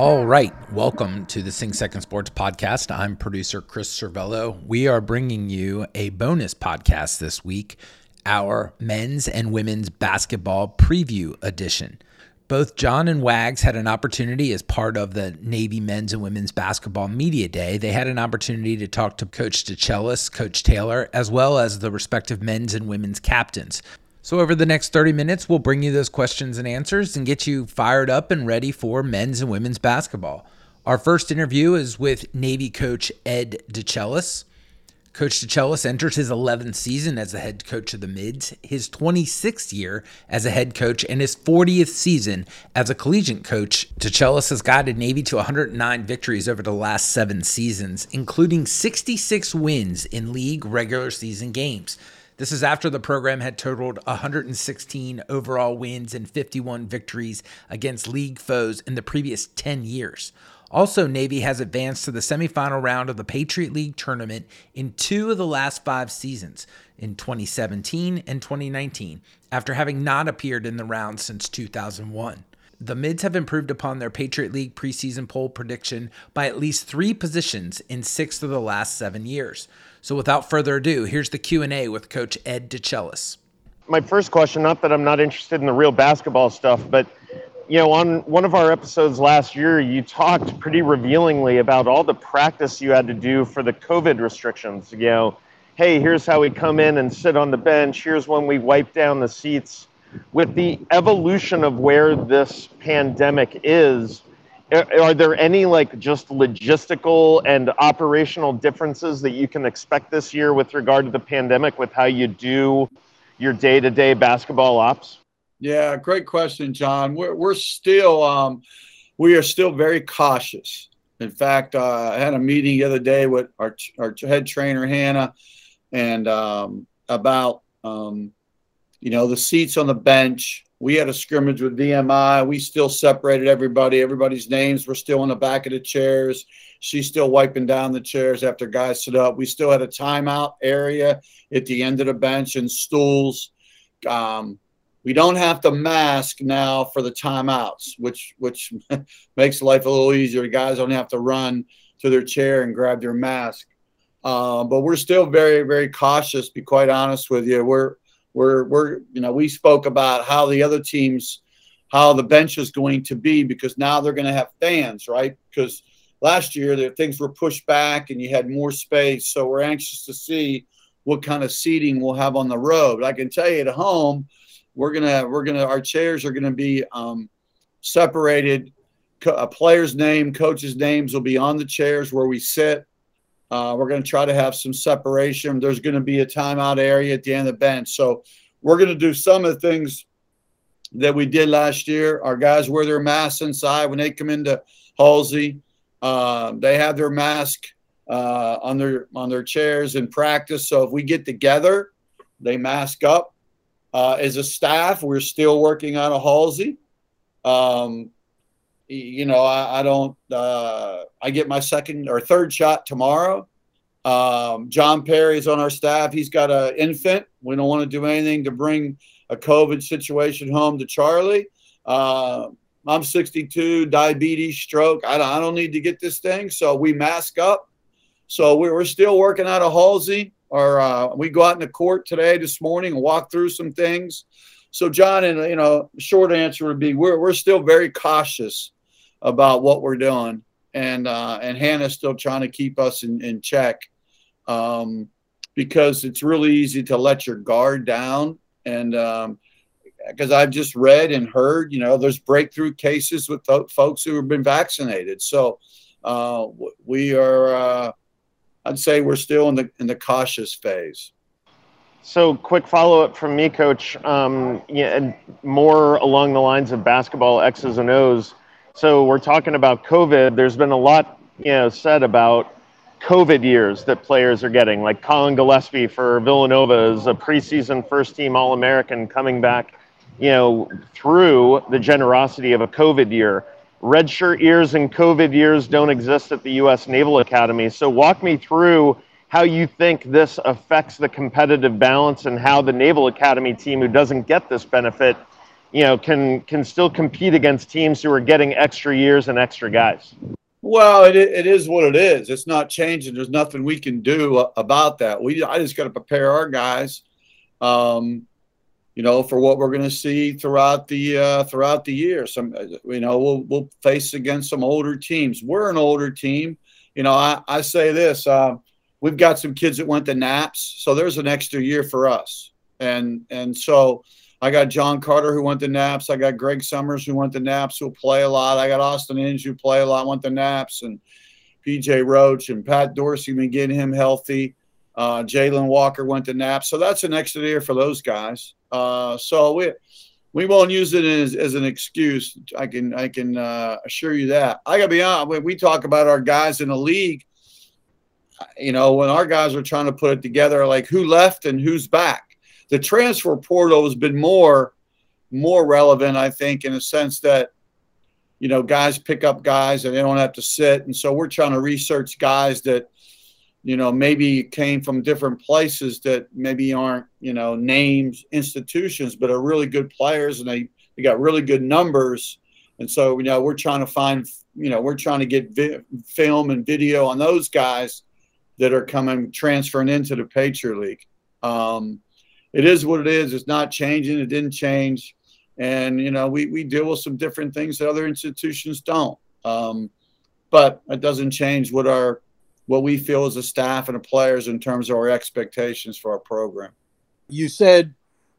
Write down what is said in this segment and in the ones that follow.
All right. Welcome to the Sing Second Sports Podcast. I'm producer Chris Cervello. We are bringing you a bonus podcast this week, our men's and women's basketball preview edition. Both John and Wags had an opportunity as part of the Navy men's and women's basketball media day. They had an opportunity to talk to Coach DeChellis, Coach Taylor, as well as the respective men's and women's captains. So, over the next 30 minutes, we'll bring you those questions and answers and get you fired up and ready for men's and women's basketball. Our first interview is with Navy coach Ed DeChellis. Coach DeChellis enters his 11th season as the head coach of the Mids, his 26th year as a head coach, and his 40th season as a collegiate coach. DeChellis has guided Navy to 109 victories over the last seven seasons, including 66 wins in league regular season games. This is after the program had totaled 116 overall wins and 51 victories against league foes in the previous 10 years. Also, Navy has advanced to the semifinal round of the Patriot League tournament in two of the last five seasons, in 2017 and 2019, after having not appeared in the round since 2001. The Mids have improved upon their Patriot League preseason poll prediction by at least three positions in six of the last seven years. So without further ado, here's the Q&A with Coach Ed DeChellis. My first question, not that I'm not interested in the real basketball stuff, but you know, on one of our episodes last year, you talked pretty revealingly about all the practice you had to do for the COVID restrictions. You know, hey, here's how we come in and sit on the bench. Here's when we wipe down the seats. With the evolution of where this pandemic is, are there any like just logistical and operational differences that you can expect this year with regard to the pandemic with how you do your day-to-day basketball ops? Yeah great question john. We're, we're still um, we are still very cautious. In fact uh, i had a meeting the other day with our, our head trainer hannah and um, about um, you know the seats on the bench we had a scrimmage with VMI. We still separated everybody. Everybody's names were still on the back of the chairs. She's still wiping down the chairs after guys sit up. We still had a timeout area at the end of the bench and stools. Um, we don't have to mask now for the timeouts, which which makes life a little easier. Guys don't have to run to their chair and grab their mask. Uh, but we're still very very cautious. Be quite honest with you, we're we're we're you know we spoke about how the other teams how the bench is going to be because now they're going to have fans right? Because last year the things were pushed back and you had more space. So we're anxious to see what kind of seating we'll have on the road. I can tell you at home we're gonna we're gonna our chairs are gonna be um, separated. A player's name coach's names will be on the chairs where we sit uh, we're going to try to have some separation. There's going to be a timeout area at the end of the bench. So we're going to do some of the things that we did last year. Our guys wear their masks inside when they come into Halsey. Uh, they have their mask uh, on their on their chairs in practice. So if we get together, they mask up. Uh, as a staff, we're still working on a Halsey. Um, you know, I, I don't. Uh, I get my second or third shot tomorrow. Um, John Perry is on our staff. He's got an infant. We don't want to do anything to bring a COVID situation home to Charlie. Uh, I'm 62, diabetes, stroke. I don't, I don't need to get this thing. So we mask up. So we, we're still working out of Halsey. Or uh, we go out in the court today, this morning, and walk through some things. So John, and you know, short answer would be we're we're still very cautious about what we're doing, and uh, and Hannah's still trying to keep us in, in check um, because it's really easy to let your guard down, and because um, I've just read and heard, you know, there's breakthrough cases with folks who have been vaccinated, so uh, we are. Uh, I'd say we're still in the in the cautious phase. So, quick follow up from me, Coach. Um, yeah, and more along the lines of basketball X's and O's. So, we're talking about COVID. There's been a lot, you know, said about COVID years that players are getting, like Collin Gillespie for Villanova is a preseason first team All American coming back, you know, through the generosity of a COVID year. Redshirt years and COVID years don't exist at the U.S. Naval Academy. So, walk me through how you think this affects the competitive balance and how the Naval Academy team who doesn't get this benefit, you know, can can still compete against teams who are getting extra years and extra guys. Well, it, it is what it is. It's not changing. There's nothing we can do about that. We I just got to prepare our guys, um, you know, for what we're going to see throughout the uh, throughout the year. Some, you know, we'll we'll face against some older teams. We're an older team. You know, I, I say this. Uh, we've got some kids that went to Naps, so there's an extra year for us. And and so I got John Carter who went to Naps. I got Greg Summers who went to Naps who'll play a lot. I got Austin Inge who play a lot, went to Naps, and PJ Roach and Pat Dorsey been getting him healthy. Uh, Jalen Walker went to Naps, so that's an extra year for those guys. Uh, so we we won't use it as, as an excuse. I can I can uh, assure you that. I gotta be honest. When we talk about our guys in the league, you know, when our guys are trying to put it together, like who left and who's back the transfer portal has been more more relevant, I think, in a sense that you know guys pick up guys and they don't have to sit, and so we're trying to research guys that you know maybe came from different places that maybe aren't you know names institutions, but are really good players and they they got really good numbers, and so you know we're trying to find you know we're trying to get vi- film and video on those guys that are coming transferring into the Patriot League. Um, it is what it is. It's not changing. It didn't change. And, you know, we, we deal with some different things that other institutions don't. Um, but it doesn't change what our what we feel as a staff and the players in terms of our expectations for our program. You said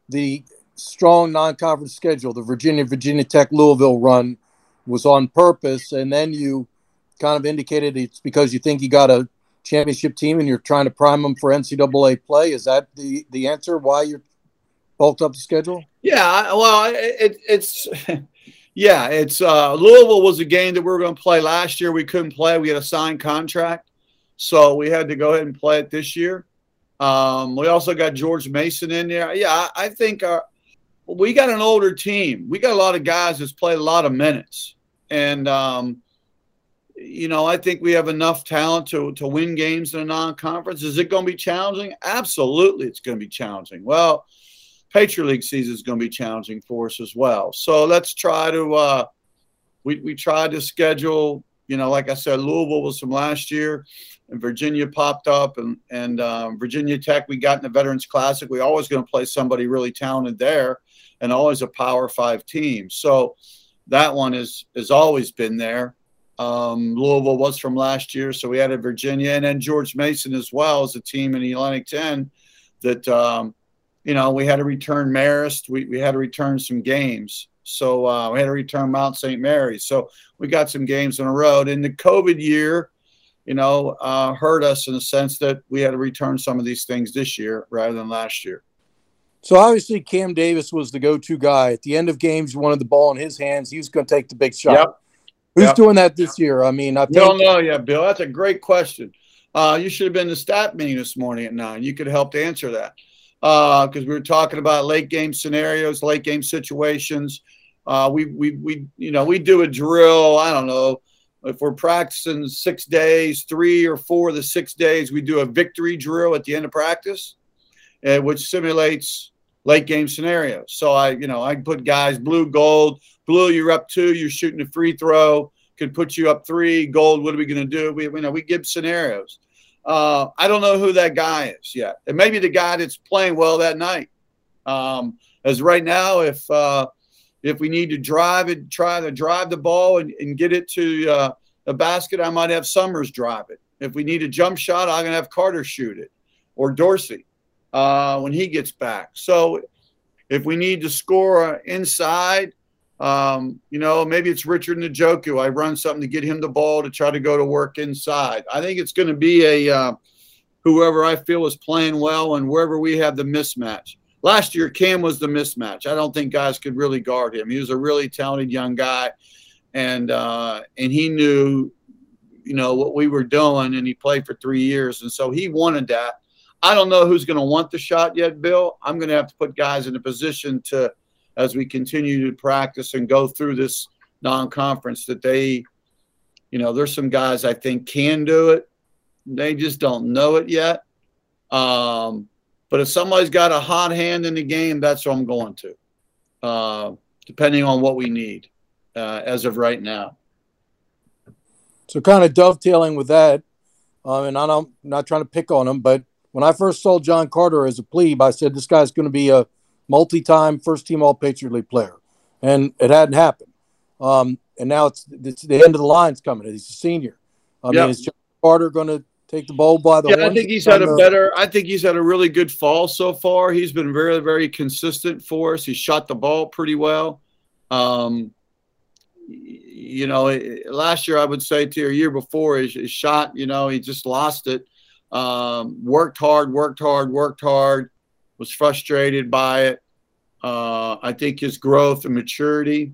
the strong non-conference schedule, the Virginia Virginia Tech Louisville run was on purpose, and then you kind of indicated it's because you think you got a championship team and you're trying to prime them for NCAA play. Is that the the answer? Why you're bulked up the schedule? Yeah, well, it, it's yeah, it's uh, Louisville was a game that we were going to play last year. We couldn't play. We had a signed contract, so we had to go ahead and play it this year. Um, we also got George Mason in there. Yeah, I, I think our, uh, we got an older team. We got a lot of guys that's played a lot of minutes, and um, you know, I think we have enough talent to, to win games in a non conference. Is it going to be challenging? Absolutely, it's going to be challenging. Well, Patriot League season is going to be challenging for us as well. So let's try to, uh, we, we tried to schedule, you know, like I said, Louisville was from last year and Virginia popped up and, and um, Virginia Tech, we got in the Veterans Classic. We always going to play somebody really talented there and always a Power Five team. So that one is has always been there. Um, Louisville was from last year, so we added Virginia, and then George Mason as well as a team in the Atlantic 10 that, um, you know, we had to return Marist. We, we had to return some games. So uh, we had to return Mount St. Mary's. So we got some games on the road. In the COVID year, you know, uh, hurt us in the sense that we had to return some of these things this year rather than last year. So obviously, Cam Davis was the go-to guy. At the end of games, you wanted the ball in his hands. He was going to take the big shot. Yep. Who's yep. doing that this year? I mean, I think- don't know yeah, Bill. That's a great question. Uh, you should have been in the stat meeting this morning at nine. You could help to answer that because uh, we were talking about late game scenarios, late game situations. Uh, we, we, we, you know, we do a drill. I don't know if we're practicing six days, three or four of the six days, we do a victory drill at the end of practice, uh, which simulates late game scenarios. So I, you know, I put guys blue, gold, blue, you're up two, you're shooting a free throw, could put you up three, gold, what are we going to do? We, you know, we give scenarios. Uh, I don't know who that guy is yet. It may be the guy that's playing well that night. Um, as right now, if uh, if we need to drive it, try to drive the ball and, and get it to uh, the basket, I might have Summers drive it. If we need a jump shot, I'm going to have Carter shoot it or Dorsey uh, when he gets back. So if we need to score inside, um, you know, maybe it's Richard Njoku. I run something to get him the ball to try to go to work inside. I think it's going to be a uh, whoever I feel is playing well and wherever we have the mismatch. Last year, Cam was the mismatch. I don't think guys could really guard him. He was a really talented young guy, and uh, and he knew, you know, what we were doing, and he played for three years, and so he wanted that. I don't know who's going to want the shot yet, Bill. I'm going to have to put guys in a position to, as we continue to practice and go through this non-conference, that they, you know, there's some guys I think can do it. They just don't know it yet. Um, but if somebody's got a hot hand in the game, that's what I'm going to, uh, depending on what we need uh, as of right now. So, kind of dovetailing with that, um, and I'm not trying to pick on them, but when I first saw John Carter as a plebe, I said this guy's going to be a multi-time first-team All-Patriot League player, and it hadn't happened. Um, and now it's, it's the end of the line's coming. He's a senior. I yep. mean, is John Carter going to take the bowl by the yeah, I think he's had a better I think he's had a really good fall so far. He's been very, very consistent for us. He shot the ball pretty well. Um, you know, last year I would say to a year before his, his, shot, you know, he just lost it. Um, worked hard, worked hard, worked hard, was frustrated by it. Uh, I think his growth and maturity.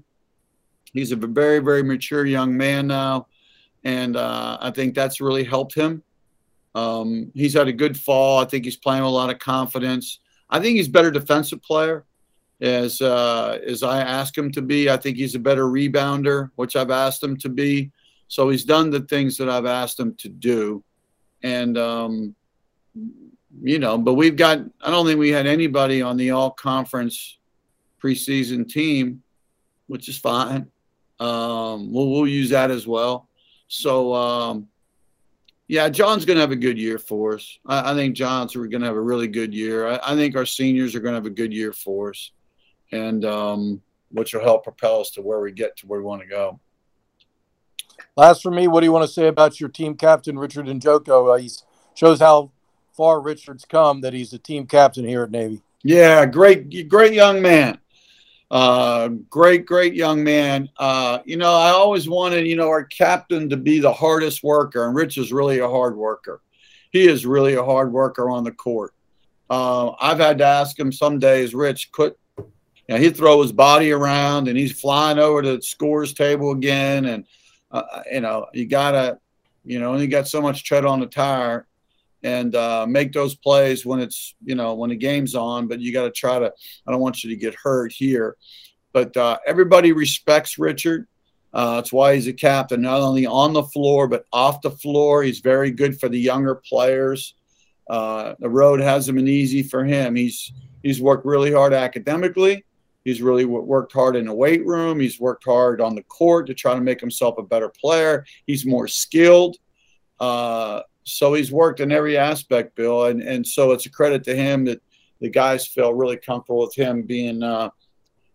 He's a very, very mature young man now. And uh, I think that's really helped him. Um, he's had a good fall. I think he's playing with a lot of confidence. I think he's a better defensive player as uh, as I ask him to be. I think he's a better rebounder, which I've asked him to be. So he's done the things that I've asked him to do, and um, you know. But we've got. I don't think we had anybody on the all conference preseason team, which is fine. Um, we'll we'll use that as well. So. Um, yeah, John's going to have a good year for us. I, I think John's going to have a really good year. I, I, think our seniors are going to have a good year for us, and um, which will help propel us to where we get to where we want to go. Last for me, what do you want to say about your team captain, Richard Njoku? Uh, he shows how far Richard's come that he's a team captain here at Navy. Yeah, great, great young man. Uh, great, great young man. Uh, you know, I always wanted, you know, our captain to be the hardest worker, and Rich is really a hard worker. He is really a hard worker on the court. Uh, I've had to ask him some days, Rich, quit. You know, he'd throw his body around and he's flying over to the scores table again. And, uh, you know, you got to, you know, you got so much tread on the tire and uh, make those plays when it's you know when the game's on. But you got to try to. I don't want you to get hurt here. But uh, everybody respects Richard. Uh, that's why he's a captain, not only on the floor but off the floor. He's very good for the younger players. Uh, the road hasn't been easy for him. He's he's worked really hard academically. He's really worked hard in the weight room. He's worked hard on the court to try to make himself a better player. He's more skilled. Uh, so he's worked in every aspect, Bill, and and so it's a credit to him that the guys feel really comfortable with him being uh,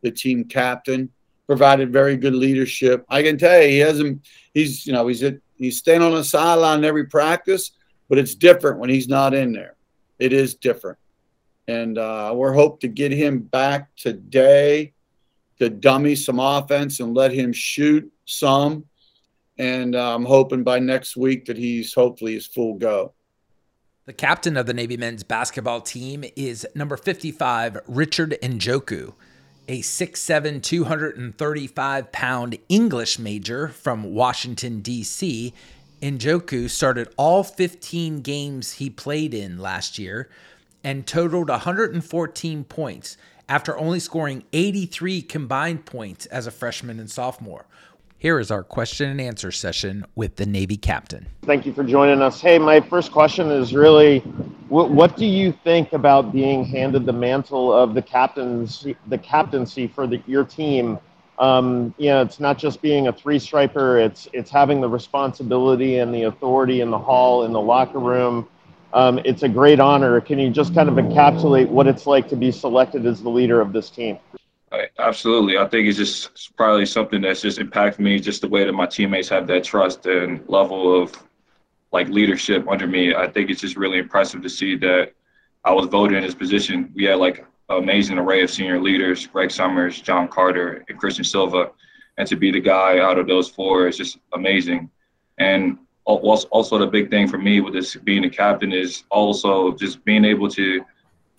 the team captain. Provided very good leadership. I can tell you, he hasn't. He's you know he's at, he's staying on the sideline every practice, but it's different when he's not in there. It is different, and uh, we're hope to get him back today to dummy some offense and let him shoot some and uh, I'm hoping by next week that he's hopefully is full go. The captain of the Navy men's basketball team is number 55, Richard Njoku, a 6'7, 235 pound English major from Washington, D.C. Njoku started all 15 games he played in last year and totaled 114 points after only scoring 83 combined points as a freshman and sophomore. Here is our question and answer session with the Navy captain. Thank you for joining us. Hey, my first question is really what, what do you think about being handed the mantle of the captaincy, the captaincy for the, your team? Um, you know, it's not just being a three striper, it's, it's having the responsibility and the authority in the hall, in the locker room. Um, it's a great honor. Can you just kind of encapsulate what it's like to be selected as the leader of this team? Absolutely. I think it's just probably something that's just impacted me, just the way that my teammates have that trust and level of like leadership under me. I think it's just really impressive to see that I was voted in this position. We had like amazing array of senior leaders, Greg Summers, John Carter, and Christian Silva. And to be the guy out of those four is just amazing. And also the big thing for me with this being a captain is also just being able to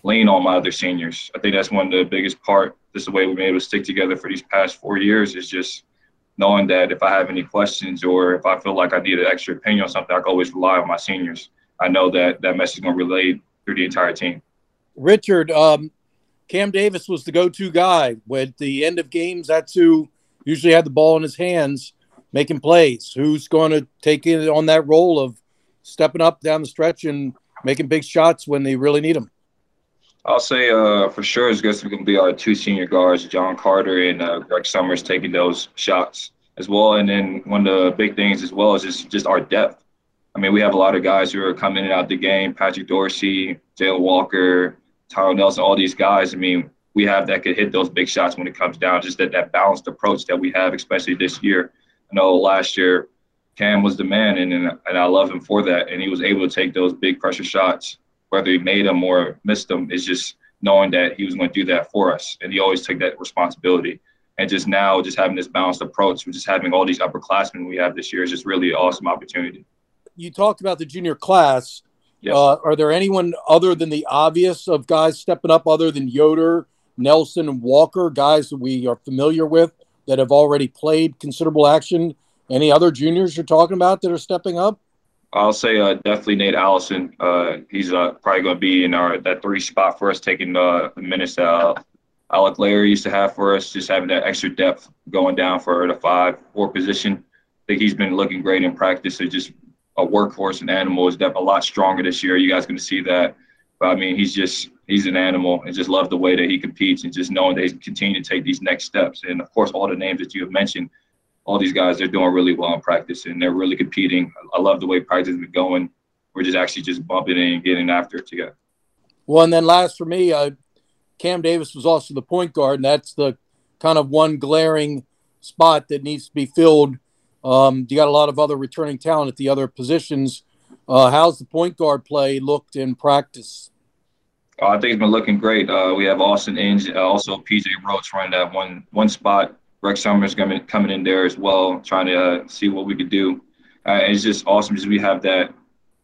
lean on my other seniors. I think that's one of the biggest part. This is the way we've been able to stick together for these past four years is just knowing that if I have any questions or if I feel like I need an extra opinion on something, I can always rely on my seniors. I know that that message is going to relay through the entire team. Richard, um, Cam Davis was the go-to guy. At the end of games, that's who usually had the ball in his hands, making plays. Who's going to take it on that role of stepping up down the stretch and making big shots when they really need them? I'll say uh, for sure it's going to be our two senior guards, John Carter and uh, Greg Summers, taking those shots as well. And then one of the big things as well is just, just our depth. I mean, we have a lot of guys who are coming in and out the game. Patrick Dorsey, Jalen Walker, Tyrell Nelson, all these guys. I mean, we have that could hit those big shots when it comes down. Just that that balanced approach that we have, especially this year. I know last year Cam was the man, and and I love him for that. And he was able to take those big pressure shots whether he made them or missed them It's just knowing that he was going to do that for us. And he always took that responsibility. And just now, just having this balanced approach, just having all these upperclassmen we have this year is just really an awesome opportunity. You talked about the junior class. Yes. Uh, are there anyone other than the obvious of guys stepping up, other than Yoder, Nelson, and Walker, guys that we are familiar with that have already played considerable action? Any other juniors you're talking about that are stepping up? I'll say uh, definitely Nate Allison. Uh, he's uh, probably going to be in our that three spot for us, taking uh, the minutes that uh, Alec Larry used to have for us, just having that extra depth going down for the five four position. I think he's been looking great in practice. So just a workhorse and animal is a lot stronger this year. You guys going to see that. But I mean, he's just he's an animal, and just love the way that he competes, and just knowing that he's continue to take these next steps. And of course, all the names that you have mentioned all these guys they're doing really well in practice and they're really competing. I love the way practice is going. We're just actually just bumping in and getting after it together. Well, and then last for me, uh, Cam Davis was also the point guard, and that's the kind of one glaring spot that needs to be filled. Um, you got a lot of other returning talent at the other positions. Uh, how's the point guard play looked in practice? Uh, I think it's been looking great. Uh, we have Austin Inge, uh, also PJ Roach running that one one spot. Greg Summers coming coming in there as well, trying to uh, see what we could do. Uh, it's just awesome because we have that.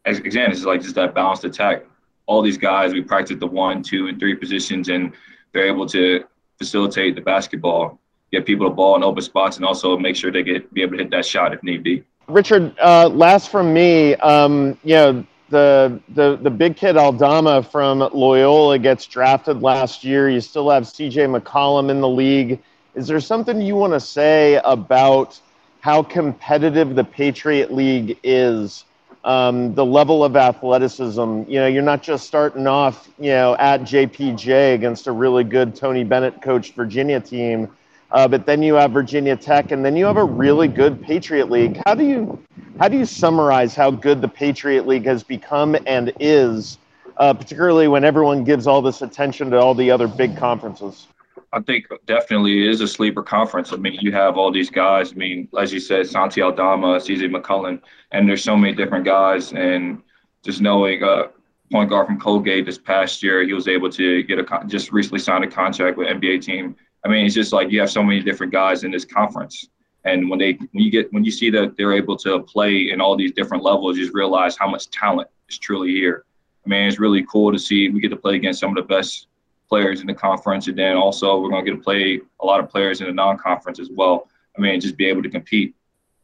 Again, it's like just that balanced attack. All these guys, we practice the one, two, and three positions, and they're able to facilitate the basketball, get people the ball in open spots, and also make sure they get be able to hit that shot if need be. Richard, uh, last from me, um, you know, the the the big kid Aldama from Loyola gets drafted last year. You still have C.J. McCollum in the league. Is there something you want to say about how competitive the Patriot League is? Um, the level of athleticism. You know, you're not just starting off, you know, at JPJ against a really good Tony Bennett coached Virginia team, uh, but then you have Virginia Tech, and then you have a really good Patriot League. How do you how do you summarize how good the Patriot League has become and is, uh, particularly when everyone gives all this attention to all the other big conferences? I think definitely is a sleeper conference. I mean, you have all these guys. I mean, as you said, Santi Aldama, CJ McCollum, and there's so many different guys. And just knowing uh, point guard from Colgate this past year, he was able to get a con- just recently signed a contract with NBA team. I mean, it's just like you have so many different guys in this conference. And when they when you get when you see that they're able to play in all these different levels, you just realize how much talent is truly here. I mean, it's really cool to see we get to play against some of the best players in the conference, and then also we're to get to play a lot of players in the non-conference as well. I mean, just be able to compete.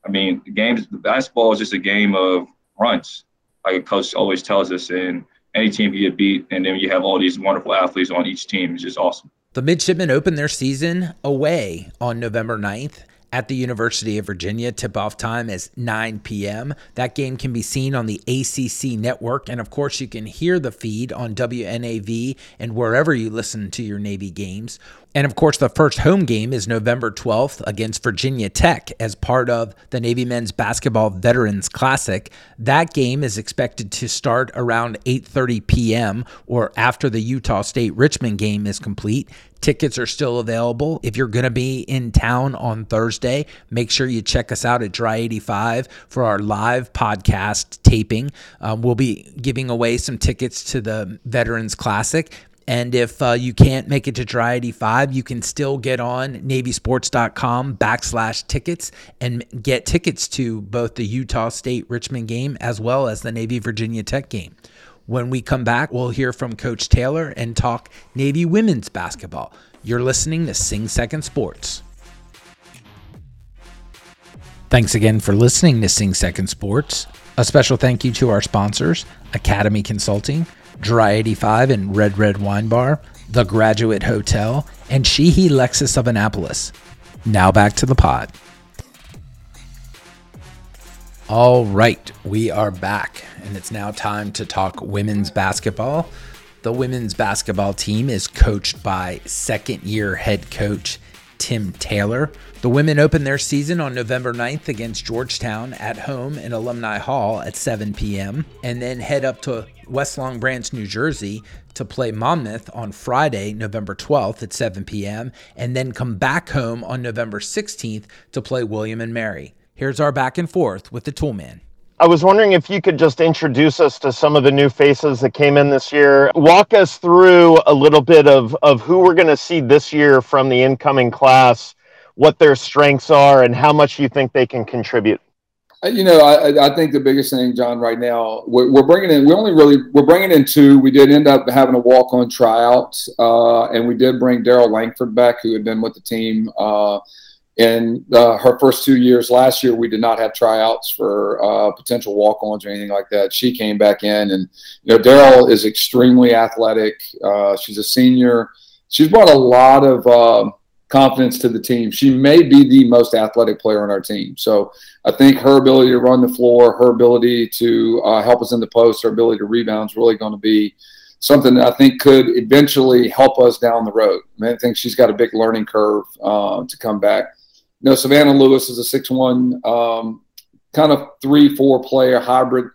I mean, the games, the basketball is just a game of runs, like a coach always tells us. And any team can get beat, and then you have all these wonderful athletes on each team. It's just awesome. The midshipmen open their season away on November 9th at the University of Virginia. Tip off time is 9 p.m. That game can be seen on the ACC network. And of course, you can hear the feed on WNAV and wherever you listen to your Navy games. And of course, the first home game is November 12th against Virginia Tech as part of the Navy Men's Basketball Veterans Classic. That game is expected to start around 8:30 p.m. or after the Utah State Richmond game is complete. Tickets are still available. If you're going to be in town on Thursday, make sure you check us out at Dry 85 for our live podcast taping. Um, we'll be giving away some tickets to the Veterans Classic And if uh, you can't make it to Dry 85, you can still get on navysports.com backslash tickets and get tickets to both the Utah State Richmond game as well as the Navy Virginia Tech game. When we come back, we'll hear from Coach Taylor and talk Navy women's basketball. You're listening to Sing Second Sports. Thanks again for listening to Sing Second Sports. A special thank you to our sponsors Academy Consulting, Dry 85 and Red Red Wine Bar, The Graduate Hotel, and Sheehy Lexus of Annapolis. Now back to the pod. All right, we are back, and it's now time to talk women's basketball. The women's basketball team is coached by second year head coach Tim Taylor. The women open their season on November 9th against Georgetown at home in Alumni Hall at 7 p.m. and then head up to West Long Branch, New Jersey to play Monmouth on Friday, November 12th at 7 p.m. and then come back home on November 16th to play William and Mary. Here's our back and forth with the Toolman. I was wondering if you could just introduce us to some of the new faces that came in this year. Walk us through a little bit of, of who we're going to see this year from the incoming class, what their strengths are, and how much you think they can contribute. Uh, you know, I, I think the biggest thing, John, right now, we're, we're, bringing in. We only really we're bringing in two. We did end up having a walk on tryout, uh, and we did bring Daryl Langford back, who had been with the team. Uh, in uh, her first two years last year, we did not have tryouts for uh, potential walk-ons or anything like that. She came back in, and you know, Daryl is extremely athletic. Uh, she's a senior. She's brought a lot of uh, confidence to the team. She may be the most athletic player on our team. So I think her ability to run the floor, her ability to uh, help us in the post, her ability to rebound is really going to be something that I think could eventually help us down the road. I, mean, I think she's got a big learning curve uh, to come back you know, Savannah Lewis is a six-one um, kind of three-four player hybrid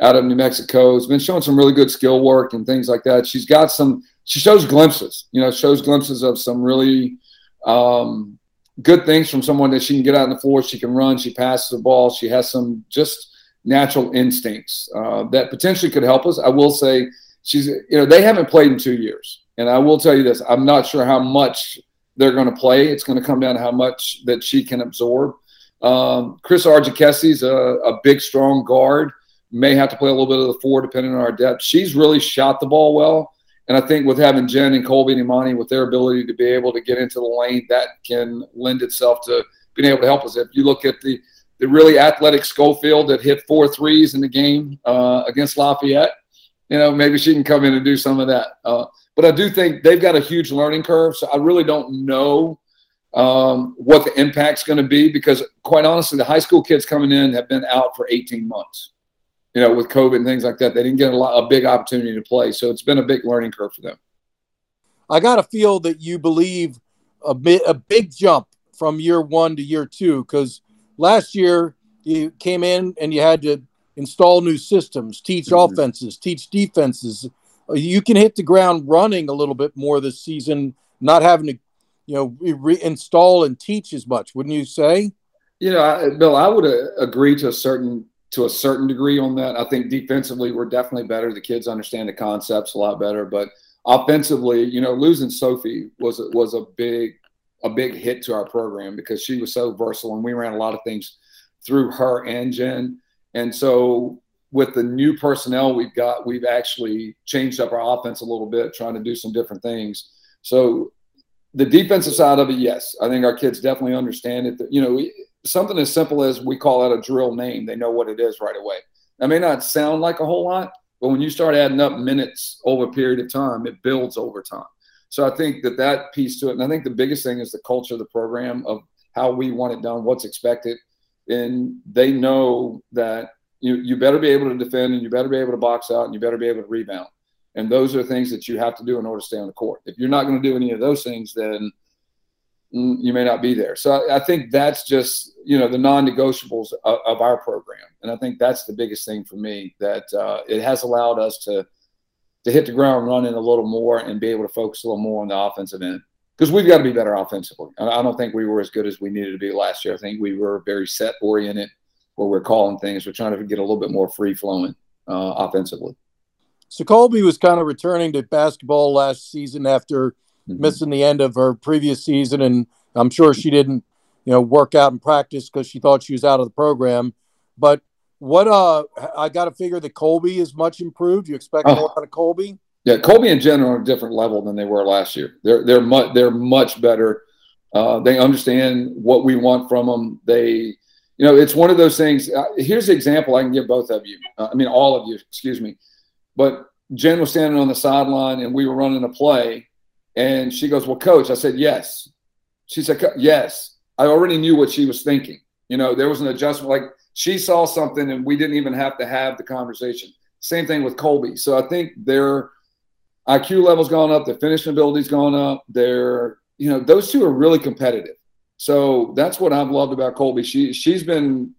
out of New Mexico. Has been showing some really good skill work and things like that. She's got some. She shows glimpses. You know, shows glimpses of some really um, good things from someone that she can get out on the floor. She can run. She passes the ball. She has some just natural instincts uh, that potentially could help us. I will say she's. You know, they haven't played in two years, and I will tell you this: I'm not sure how much they're going to play. It's going to come down to how much that she can absorb. Um, Chris Argakessi a, a big, strong guard. May have to play a little bit of the four depending on our depth. She's really shot the ball well. And I think with having Jen and Colby and Imani with their ability to be able to get into the lane, that can lend itself to being able to help us. If you look at the the really athletic Schofield that hit four threes in the game uh, against Lafayette, you know, maybe she can come in and do some of that. Uh, but I do think they've got a huge learning curve. So I really don't know um, what the impact's going to be because, quite honestly, the high school kids coming in have been out for 18 months. You know, with COVID and things like that, they didn't get a, lot, a big opportunity to play. So it's been a big learning curve for them. I got to feel that you believe a bit a big jump from year one to year two because last year you came in and you had to install new systems, teach mm-hmm. offenses, teach defenses, you can hit the ground running a little bit more this season, not having to, you know, reinstall and teach as much. Wouldn't you say? You know, I, Bill, I would uh, agree to a certain to a certain degree on that. I think defensively we're definitely better. The kids understand the concepts a lot better, but offensively, you know, losing Sophie was was a big a big hit to our program because she was so versatile and we ran a lot of things through her and Jen. And so with the new personnel we've got, we've actually changed up our offense a little bit, trying to do some different things. So the defensive side of it, yes, I think our kids definitely understand it. You know, something as simple as we call it a drill name, they know what it is right away. That may not sound like a whole lot, but when you start adding up minutes over a period of time, it builds over time. So I think that that piece to it, and I think the biggest thing is the culture of the program of how we want it done, what's expected, and they know that you you better be able to defend and you better be able to box out and you better be able to rebound. And those are things that you have to do in order to stay on the court. If you're not going to do any of those things, then mm, you may not be there. So I, think that's just you know the non-negotiables of, of, our program, and I think that's the biggest thing for me that uh, it has allowed us to to hit the ground running a little more and be able to focus a little more on the offensive end because we've got to be better offensively. I don't think we were as good as we needed to be last year. I think we were very set oriented where we're calling things. We're trying to get a little bit more free flowing uh, offensively. So Colby was kind of returning to basketball last season after mm-hmm. missing the end of her previous season, and I'm sure she didn't, you know, work out in practice because she thought she was out of the program. But what uh, I got to figure that Colby is much improved. You expect oh. more out of Colby? Yeah, Colby and Jen are a different level than they were last year. They're they're much they're much better. Uh, they understand what we want from them. They, you know, it's one of those things. Uh, here's the example I can give both of you. Uh, I mean, all of you. Excuse me. But Jen was standing on the sideline and we were running a play, and she goes, "Well, coach," I said, "Yes." She said, "Yes." I already knew what she was thinking. You know, there was an adjustment. Like she saw something, and we didn't even have to have the conversation. Same thing with Colby. So I think their IQ level's gone up, their finishing ability's gone up. Their, you know, those two are really competitive. So that's what I've loved about Colby. She she's been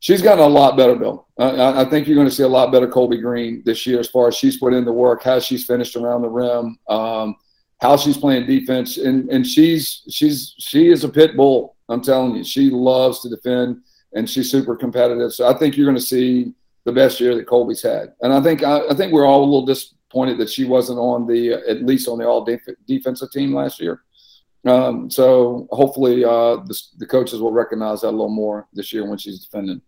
she's gotten a lot better, Bill. I, I, think you're going to see a lot better Colby Green this year as far as she's put in the work, how she's finished around the rim, um, how she's playing defense, and and she's she's she is a pit bull. I'm telling you, she loves to defend, and she's super competitive. So I think you're going to see the best year that Colby's had, and I think I, I think we're all a little disappointed that she wasn't on the at least on the all def- defensive team last year. Um, so hopefully uh, the, the coaches will recognize that a little more this year when she's defending.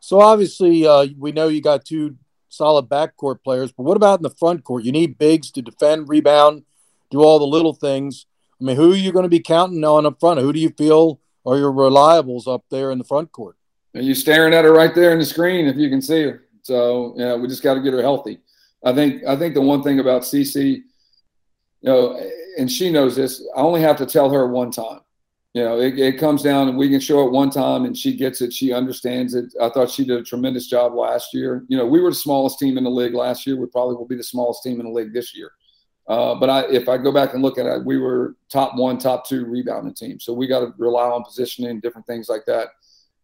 So obviously, uh, we know you got two solid backcourt players, but what about in the front court? You need bigs to defend, rebound, do all the little things. I mean, who are you going to be counting on up front? Who do you feel are your reliables up there in the front court? Are you staring at her right there in the screen if you can see her? So yeah, we just got to get her healthy. I think I think the one thing about CC, you know, and she knows this. I only have to tell her one time. You know, it, it comes down and we can show it one time and she gets it. She understands it. I thought she did a tremendous job last year. You know, we were the smallest team in the league last year. We probably will be the smallest team in the league this year. Uh, but I, if I go back and look at it, we were top one, top two rebounding team. So we got to rely on positioning, different things like that.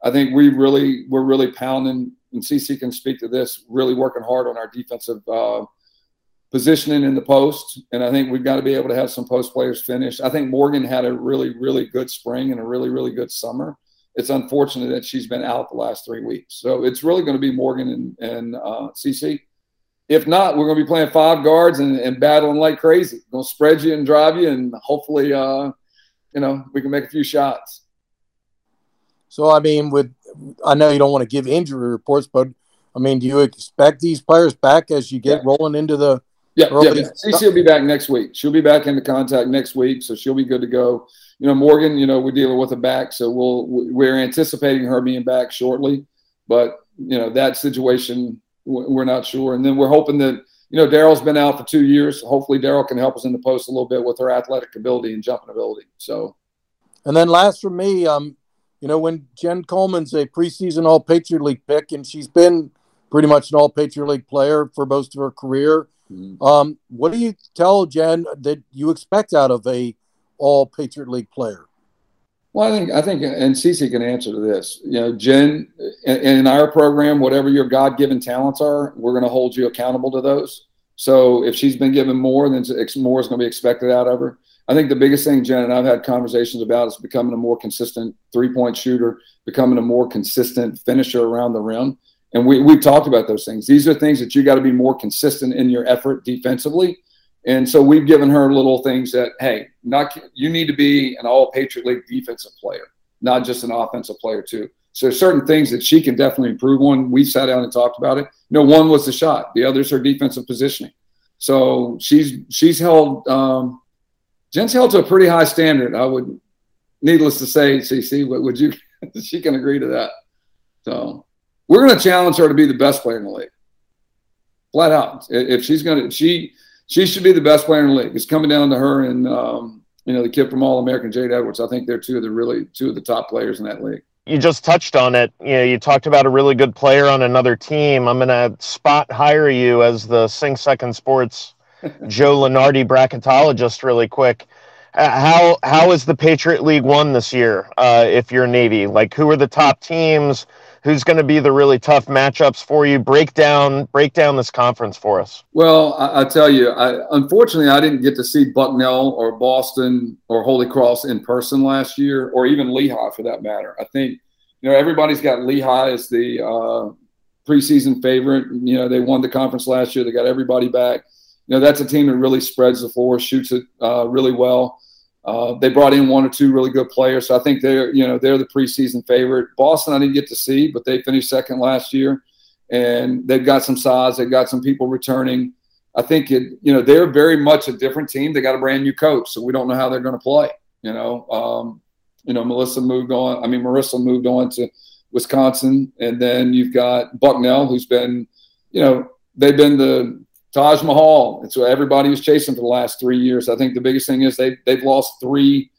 I think we really, we're really pounding, and CC can speak to this, really working hard on our defensive uh, positioning in the post. And I think we've got to be able to have some post players finish. I think Morgan had a really, really good spring and a really, really good summer. It's unfortunate that she's been out the last three weeks. So it's really going to be Morgan and, and uh, CC. If not, we're going to be playing five guards and, and battling like crazy. We're going to spread you and drive you, and hopefully, uh, you know, we can make a few shots. So, I mean, with I know you don't want to give injury reports, but I mean, do you expect these players back as you get yeah. rolling into the yeah, yeah, yeah. CC will be back next week. She'll be back into contact next week, so she'll be good to go. You know, Morgan, you know, we're dealing with a back, so we'll we're anticipating her being back shortly, but you know that situation we're not sure. And then we're hoping that you know Daryl's been out for two years. Hopefully, Daryl can help us in the post a little bit with her athletic ability and jumping ability. So, and then last for me, um, you know, when Jen Coleman's a preseason All Patriot League pick, and she's been pretty much an All Patriot League player for most of her career Mm-hmm. Um, what do you tell Jen that you expect out of a All Patriot League player? Well, I think I think, and Cece can answer to this. You know, Jen, in, our program, whatever your God-given talents are, we're going to hold you accountable to those. So if she's been given more, then more is going to be expected out of her. I think the biggest thing Jen and I've had conversations about is becoming a more consistent three-point shooter, becoming a more consistent finisher around the rim. And we, we've talked about those things. These are things that you got to be more consistent in your effort defensively. And so we've given her little things that, hey, not you need to be an all Patriot League defensive player, not just an offensive player too. So certain things that she can definitely improve on. We sat down and talked about it. You know, one was the shot. The other's her defensive positioning. So she's she's held um, Jen's held to a pretty high standard. I would, needless to say, CC, would you? she can agree to that. So we're going to challenge her to be the best player in the league. Flat out. If she's going to, she she should be the best player in the league. It's coming down to her and um, you know the kid from All American, Jade Edwards. I think they're two of the really two of the top players in that league. You just touched on it. You know, you talked about a really good player on another team. I'm going to spot hire you as the Sing Second Sports Joe Lunardi bracketologist really quick. Uh, how how is the Patriot League won this year? Uh, if you're Navy, like who are the top teams? Who's going to be the really tough matchups for you? Break down break down this conference for us. Well, I, I tell you, I, unfortunately, I didn't get to see Bucknell or Boston or Holy Cross in person last year, or even Lehigh for that matter. I think you know everybody's got Lehigh as the uh, preseason favorite. You know, they won the conference last year. They got everybody back. You know, that's a team that really spreads the floor, shoots it uh, really well. Uh, they brought in one or two really good players, so I think they're you know they're the preseason favorite. Boston, I didn't get to see, but they finished second last year, and they've got some size. They've got some people returning. I think it, you know they're very much a different team. They got a brand new coach, so we don't know how they're going to play. You know, um, you know, Melissa moved on. I mean, Marisa moved on to Wisconsin, and then you've got Bucknell, who's been, you know, they've been the Taj Mahal. It's what everybody was chasing for the last three years. I think the biggest thing is they they've lost three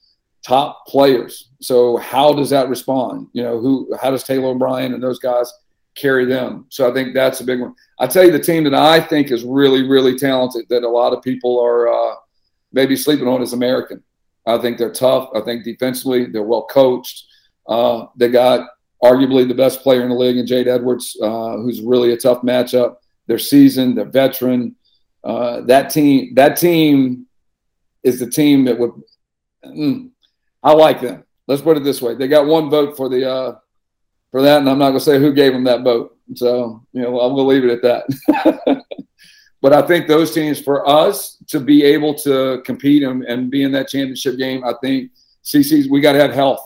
top players. So how does that respond? You know, who how does Taylor O'Brien and those guys carry them? So I think that's a big one. I tell you, the team that I think is really really talented that a lot of people are uh, maybe sleeping on is American. I think they're tough. I think defensively they're well coached. Uh, they got arguably the best player in the league in Jade Edwards, uh, who's really a tough matchup. They're seasoned, they're veteran. Uh, that team, that team is the team that would. Mm, I like them. Let's put it this way: they got one vote for the uh, for that, and I'm not going to say who gave them that vote. So you know, I'm going to leave it at that. but I think those teams, for us to be able to compete and, and be in that championship game, I think CC's we got to have health.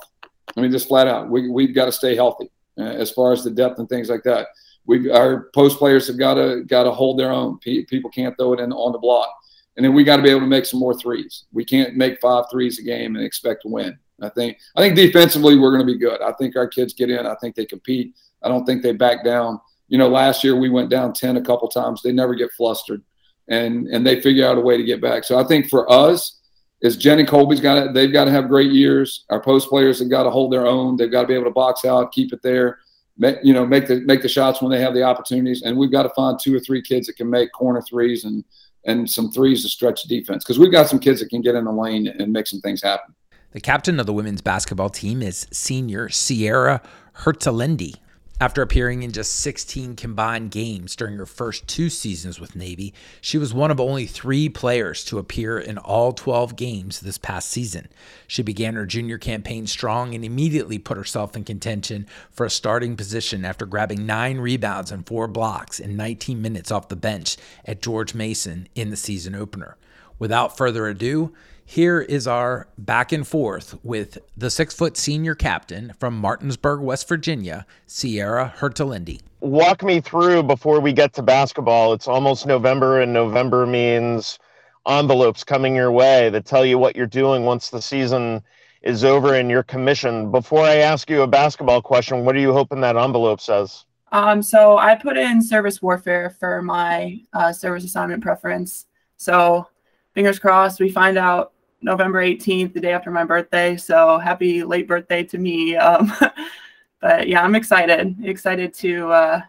I mean, just flat out, we we've got to stay healthy uh, as far as the depth and things like that we our post players have got to got to hold their own. People can't throw it in on the block, and then we got to be able to make some more threes. We can't make five threes a game and expect to win. I think I think defensively we're going to be good. I think our kids get in. I think they compete. I don't think they back down. You know, last year we went down ten a couple times. They never get flustered, and and they figure out a way to get back. So I think for us, is Jenny Colby's got to, they've got to have great years. Our post players have got to hold their own. They've got to be able to box out, keep it there make, you know, make the make the shots when they have the opportunities. And we've got to find two or three kids that can make corner threes and and some threes to stretch defense because we've got some kids that can get in the lane and make some things happen. The captain of the women's basketball team is senior Sierra Hertalendi. After appearing in just 16 combined games during her first two seasons with Navy, she was one of only three players to appear in all 12 games this past season. She began her junior campaign strong and immediately put herself in contention for a starting position after grabbing nine rebounds and four blocks in 19 minutes off the bench at George Mason in the season opener. Without further ado, here is our back and forth with the six foot senior captain from Martinsburg, West Virginia, Sierra Hertalendi. Walk me through before we get to basketball. It's almost November, and November means envelopes coming your way that tell you what you're doing once the season is over and you're commissioned. Before I ask you a basketball question, what are you hoping that envelope says? Um, so I put in surface warfare for my uh, service assignment preference. So fingers crossed, we find out November 18th, the day after my birthday. So happy late birthday to me. Um, but yeah, I'm excited. Excited to uh,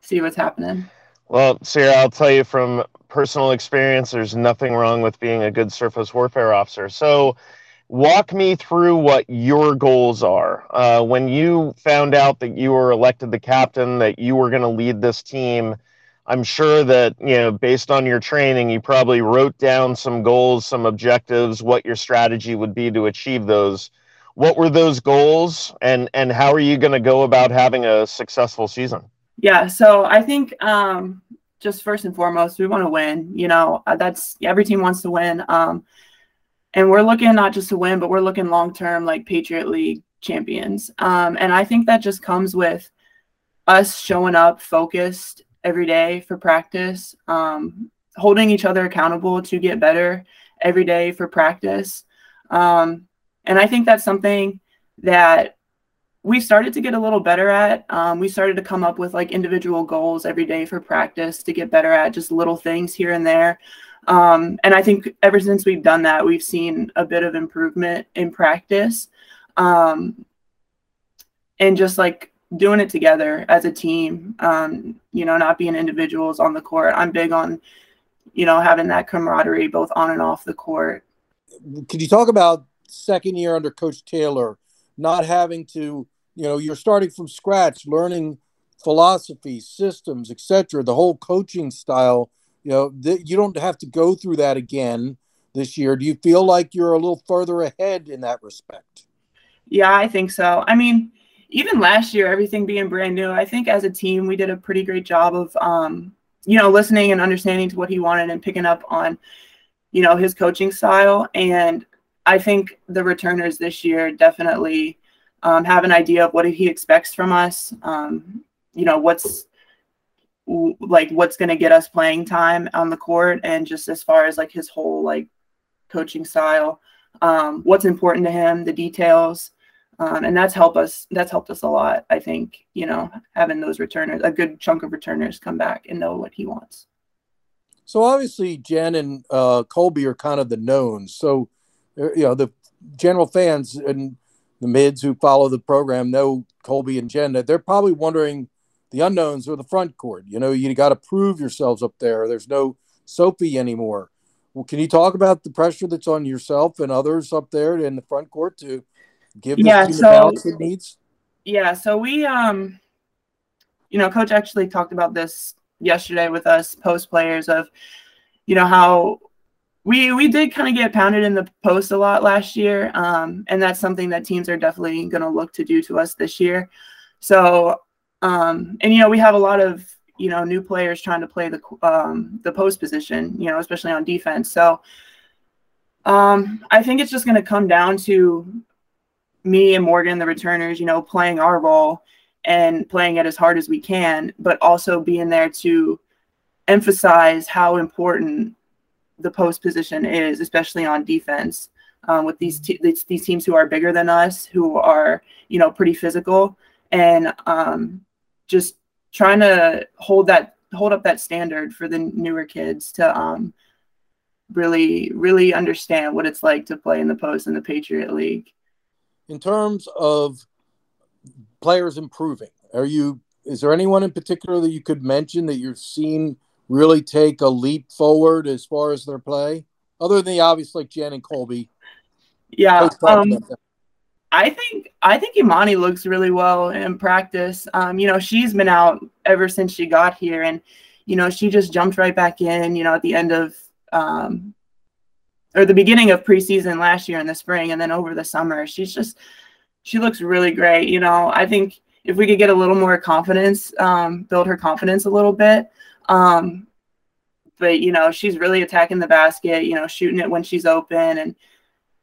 see what's happening. Well, Sarah, I'll tell you from personal experience, there's nothing wrong with being a good surface warfare officer. So, walk me through what your goals are. Uh, when you found out that you were elected the captain, that you were going to lead this team, I'm sure that, you know, based on your training, you probably wrote down some goals, some objectives, what your strategy would be to achieve those. What were those goals and and how are you going to go about having a successful season? Yeah, so I think um just first and foremost, we want to win. You know, uh, that's every team wants to win. Um and we're looking not just to win, but we're looking long term like Patriot League champions. Um and I think that just comes with us showing up focused every day for practice, um, holding each other accountable to get better every day for practice. Um, and I think that's something that we started to get a little better at. Um, we started to come up with like individual goals every day for practice to get better at just little things here and there. Um, and I think ever since we've done that, we've seen a bit of improvement in practice. Um, and just like doing it together as a team, um, you know, not being individuals on the court. I'm big on, you know, having that camaraderie both on and off the court. Could you talk about second year under Coach Taylor, not having to, you know, you're starting from scratch, learning philosophy, systems, etc., the whole coaching style. You know, th- you don't have to go through that again this year. Do you feel like you're a little further ahead in that respect? Yeah, I think so. I mean, even last year, everything being brand new, I think as a team we did a pretty great job of um, you know listening and understanding to what he wanted and picking up on you know his coaching style. And I think the returners this year definitely um, have an idea of what he expects from us. Um, you know what's like what's going to get us playing time on the court and just as far as like his whole like coaching style um, what's important to him the details um, and that's helped us that's helped us a lot i think you know having those returners a good chunk of returners come back and know what he wants so obviously jen and uh, colby are kind of the knowns so uh, you know the general fans and the mids who follow the program know colby and jen they're probably wondering the unknowns are the front court. You know, you got to prove yourselves up there. There's no Sophie anymore. Well, can you talk about the pressure that's on yourself and others up there in the front court to give this yeah, team so, the balance it needs? Yeah, so we, um, you know, coach actually talked about this yesterday with us post players of, you know, how we we did kind of get pounded in the post a lot last year, um, and that's something that teams are definitely going to look to do to us this year. So um, and you know, we have a lot of you know new players trying to play the um, the post position, you know, especially on defense. So um, I think it's just going to come down to me and Morgan, the returners, you know, playing our role and playing it as hard as we can, but also being there to emphasize how important the post position is, especially on defense. Um, with these, te- these teams who are bigger than us, who are you know pretty physical, and um, just trying to hold that hold up that standard for the newer kids to um, really really understand what it's like to play in the post in the Patriot League. In terms of players improving, are you is there anyone in particular that you could mention that you've seen really take a leap forward as far as their play, other than the obvious like Jen and Colby? Yeah, um, I think I think Imani looks really well in practice. Um, you know, she's been out ever since she got here, and you know, she just jumped right back in. You know, at the end of um, or the beginning of preseason last year in the spring, and then over the summer, she's just she looks really great. You know, I think if we could get a little more confidence, um, build her confidence a little bit. Um, but you know, she's really attacking the basket. You know, shooting it when she's open and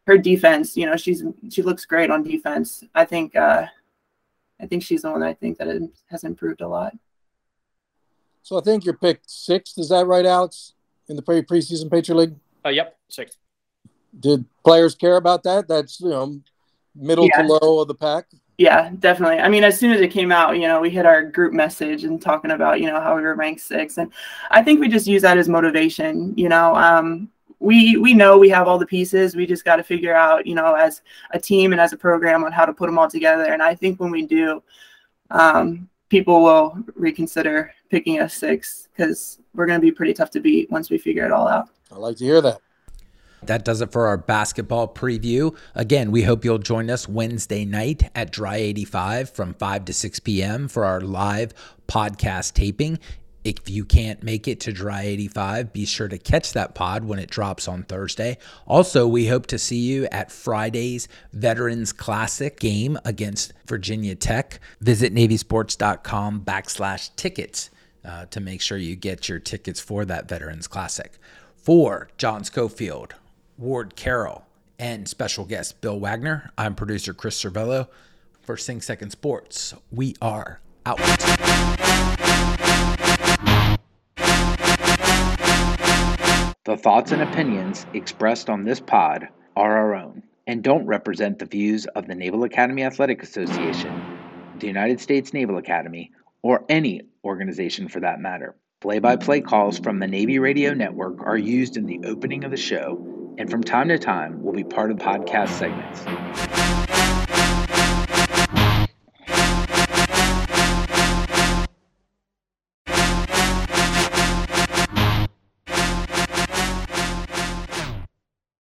her defense, you know, she's she looks great on defense. I think uh, I think she's the one I think that has improved a lot. So I think you're picked sixth. Is that right, Alex? In the pre preseason Patriot League? Uh, yep, sixth. Did players care about that? That's you know middle yeah. to low of the pack. Yeah, definitely. I mean, as soon as it came out, you know, we hit our group message and talking about, you know, how we were ranked six. And I think we just use that as motivation. You know, um, we we know we have all the pieces. We just got to figure out, you know, as a team and as a program on how to put them all together. And I think when we do, um, people will reconsider picking us six because we're going to be pretty tough to beat once we figure it all out. I like to hear that. That does it for our basketball preview. Again, we hope you'll join us Wednesday night at Dry 85 from 5 to 6 p.m. for our live podcast taping. If you can't make it to Dry 85, be sure to catch that pod when it drops on Thursday. Also, we hope to see you at Friday's Veterans Classic game against Virginia Tech. Visit NavySports.com backslash tickets uh, to make sure you get your tickets for that Veterans Classic. For John Schofield, Ward Carroll, and special guest Bill Wagner, I'm producer Chris Cervello. For Sing Second Sports, we are out. The thoughts and opinions expressed on this pod are our own and don't represent the views of the Naval Academy Athletic Association, the United States Naval Academy, or any organization for that matter. Play by play calls from the Navy Radio Network are used in the opening of the show and from time to time will be part of podcast segments.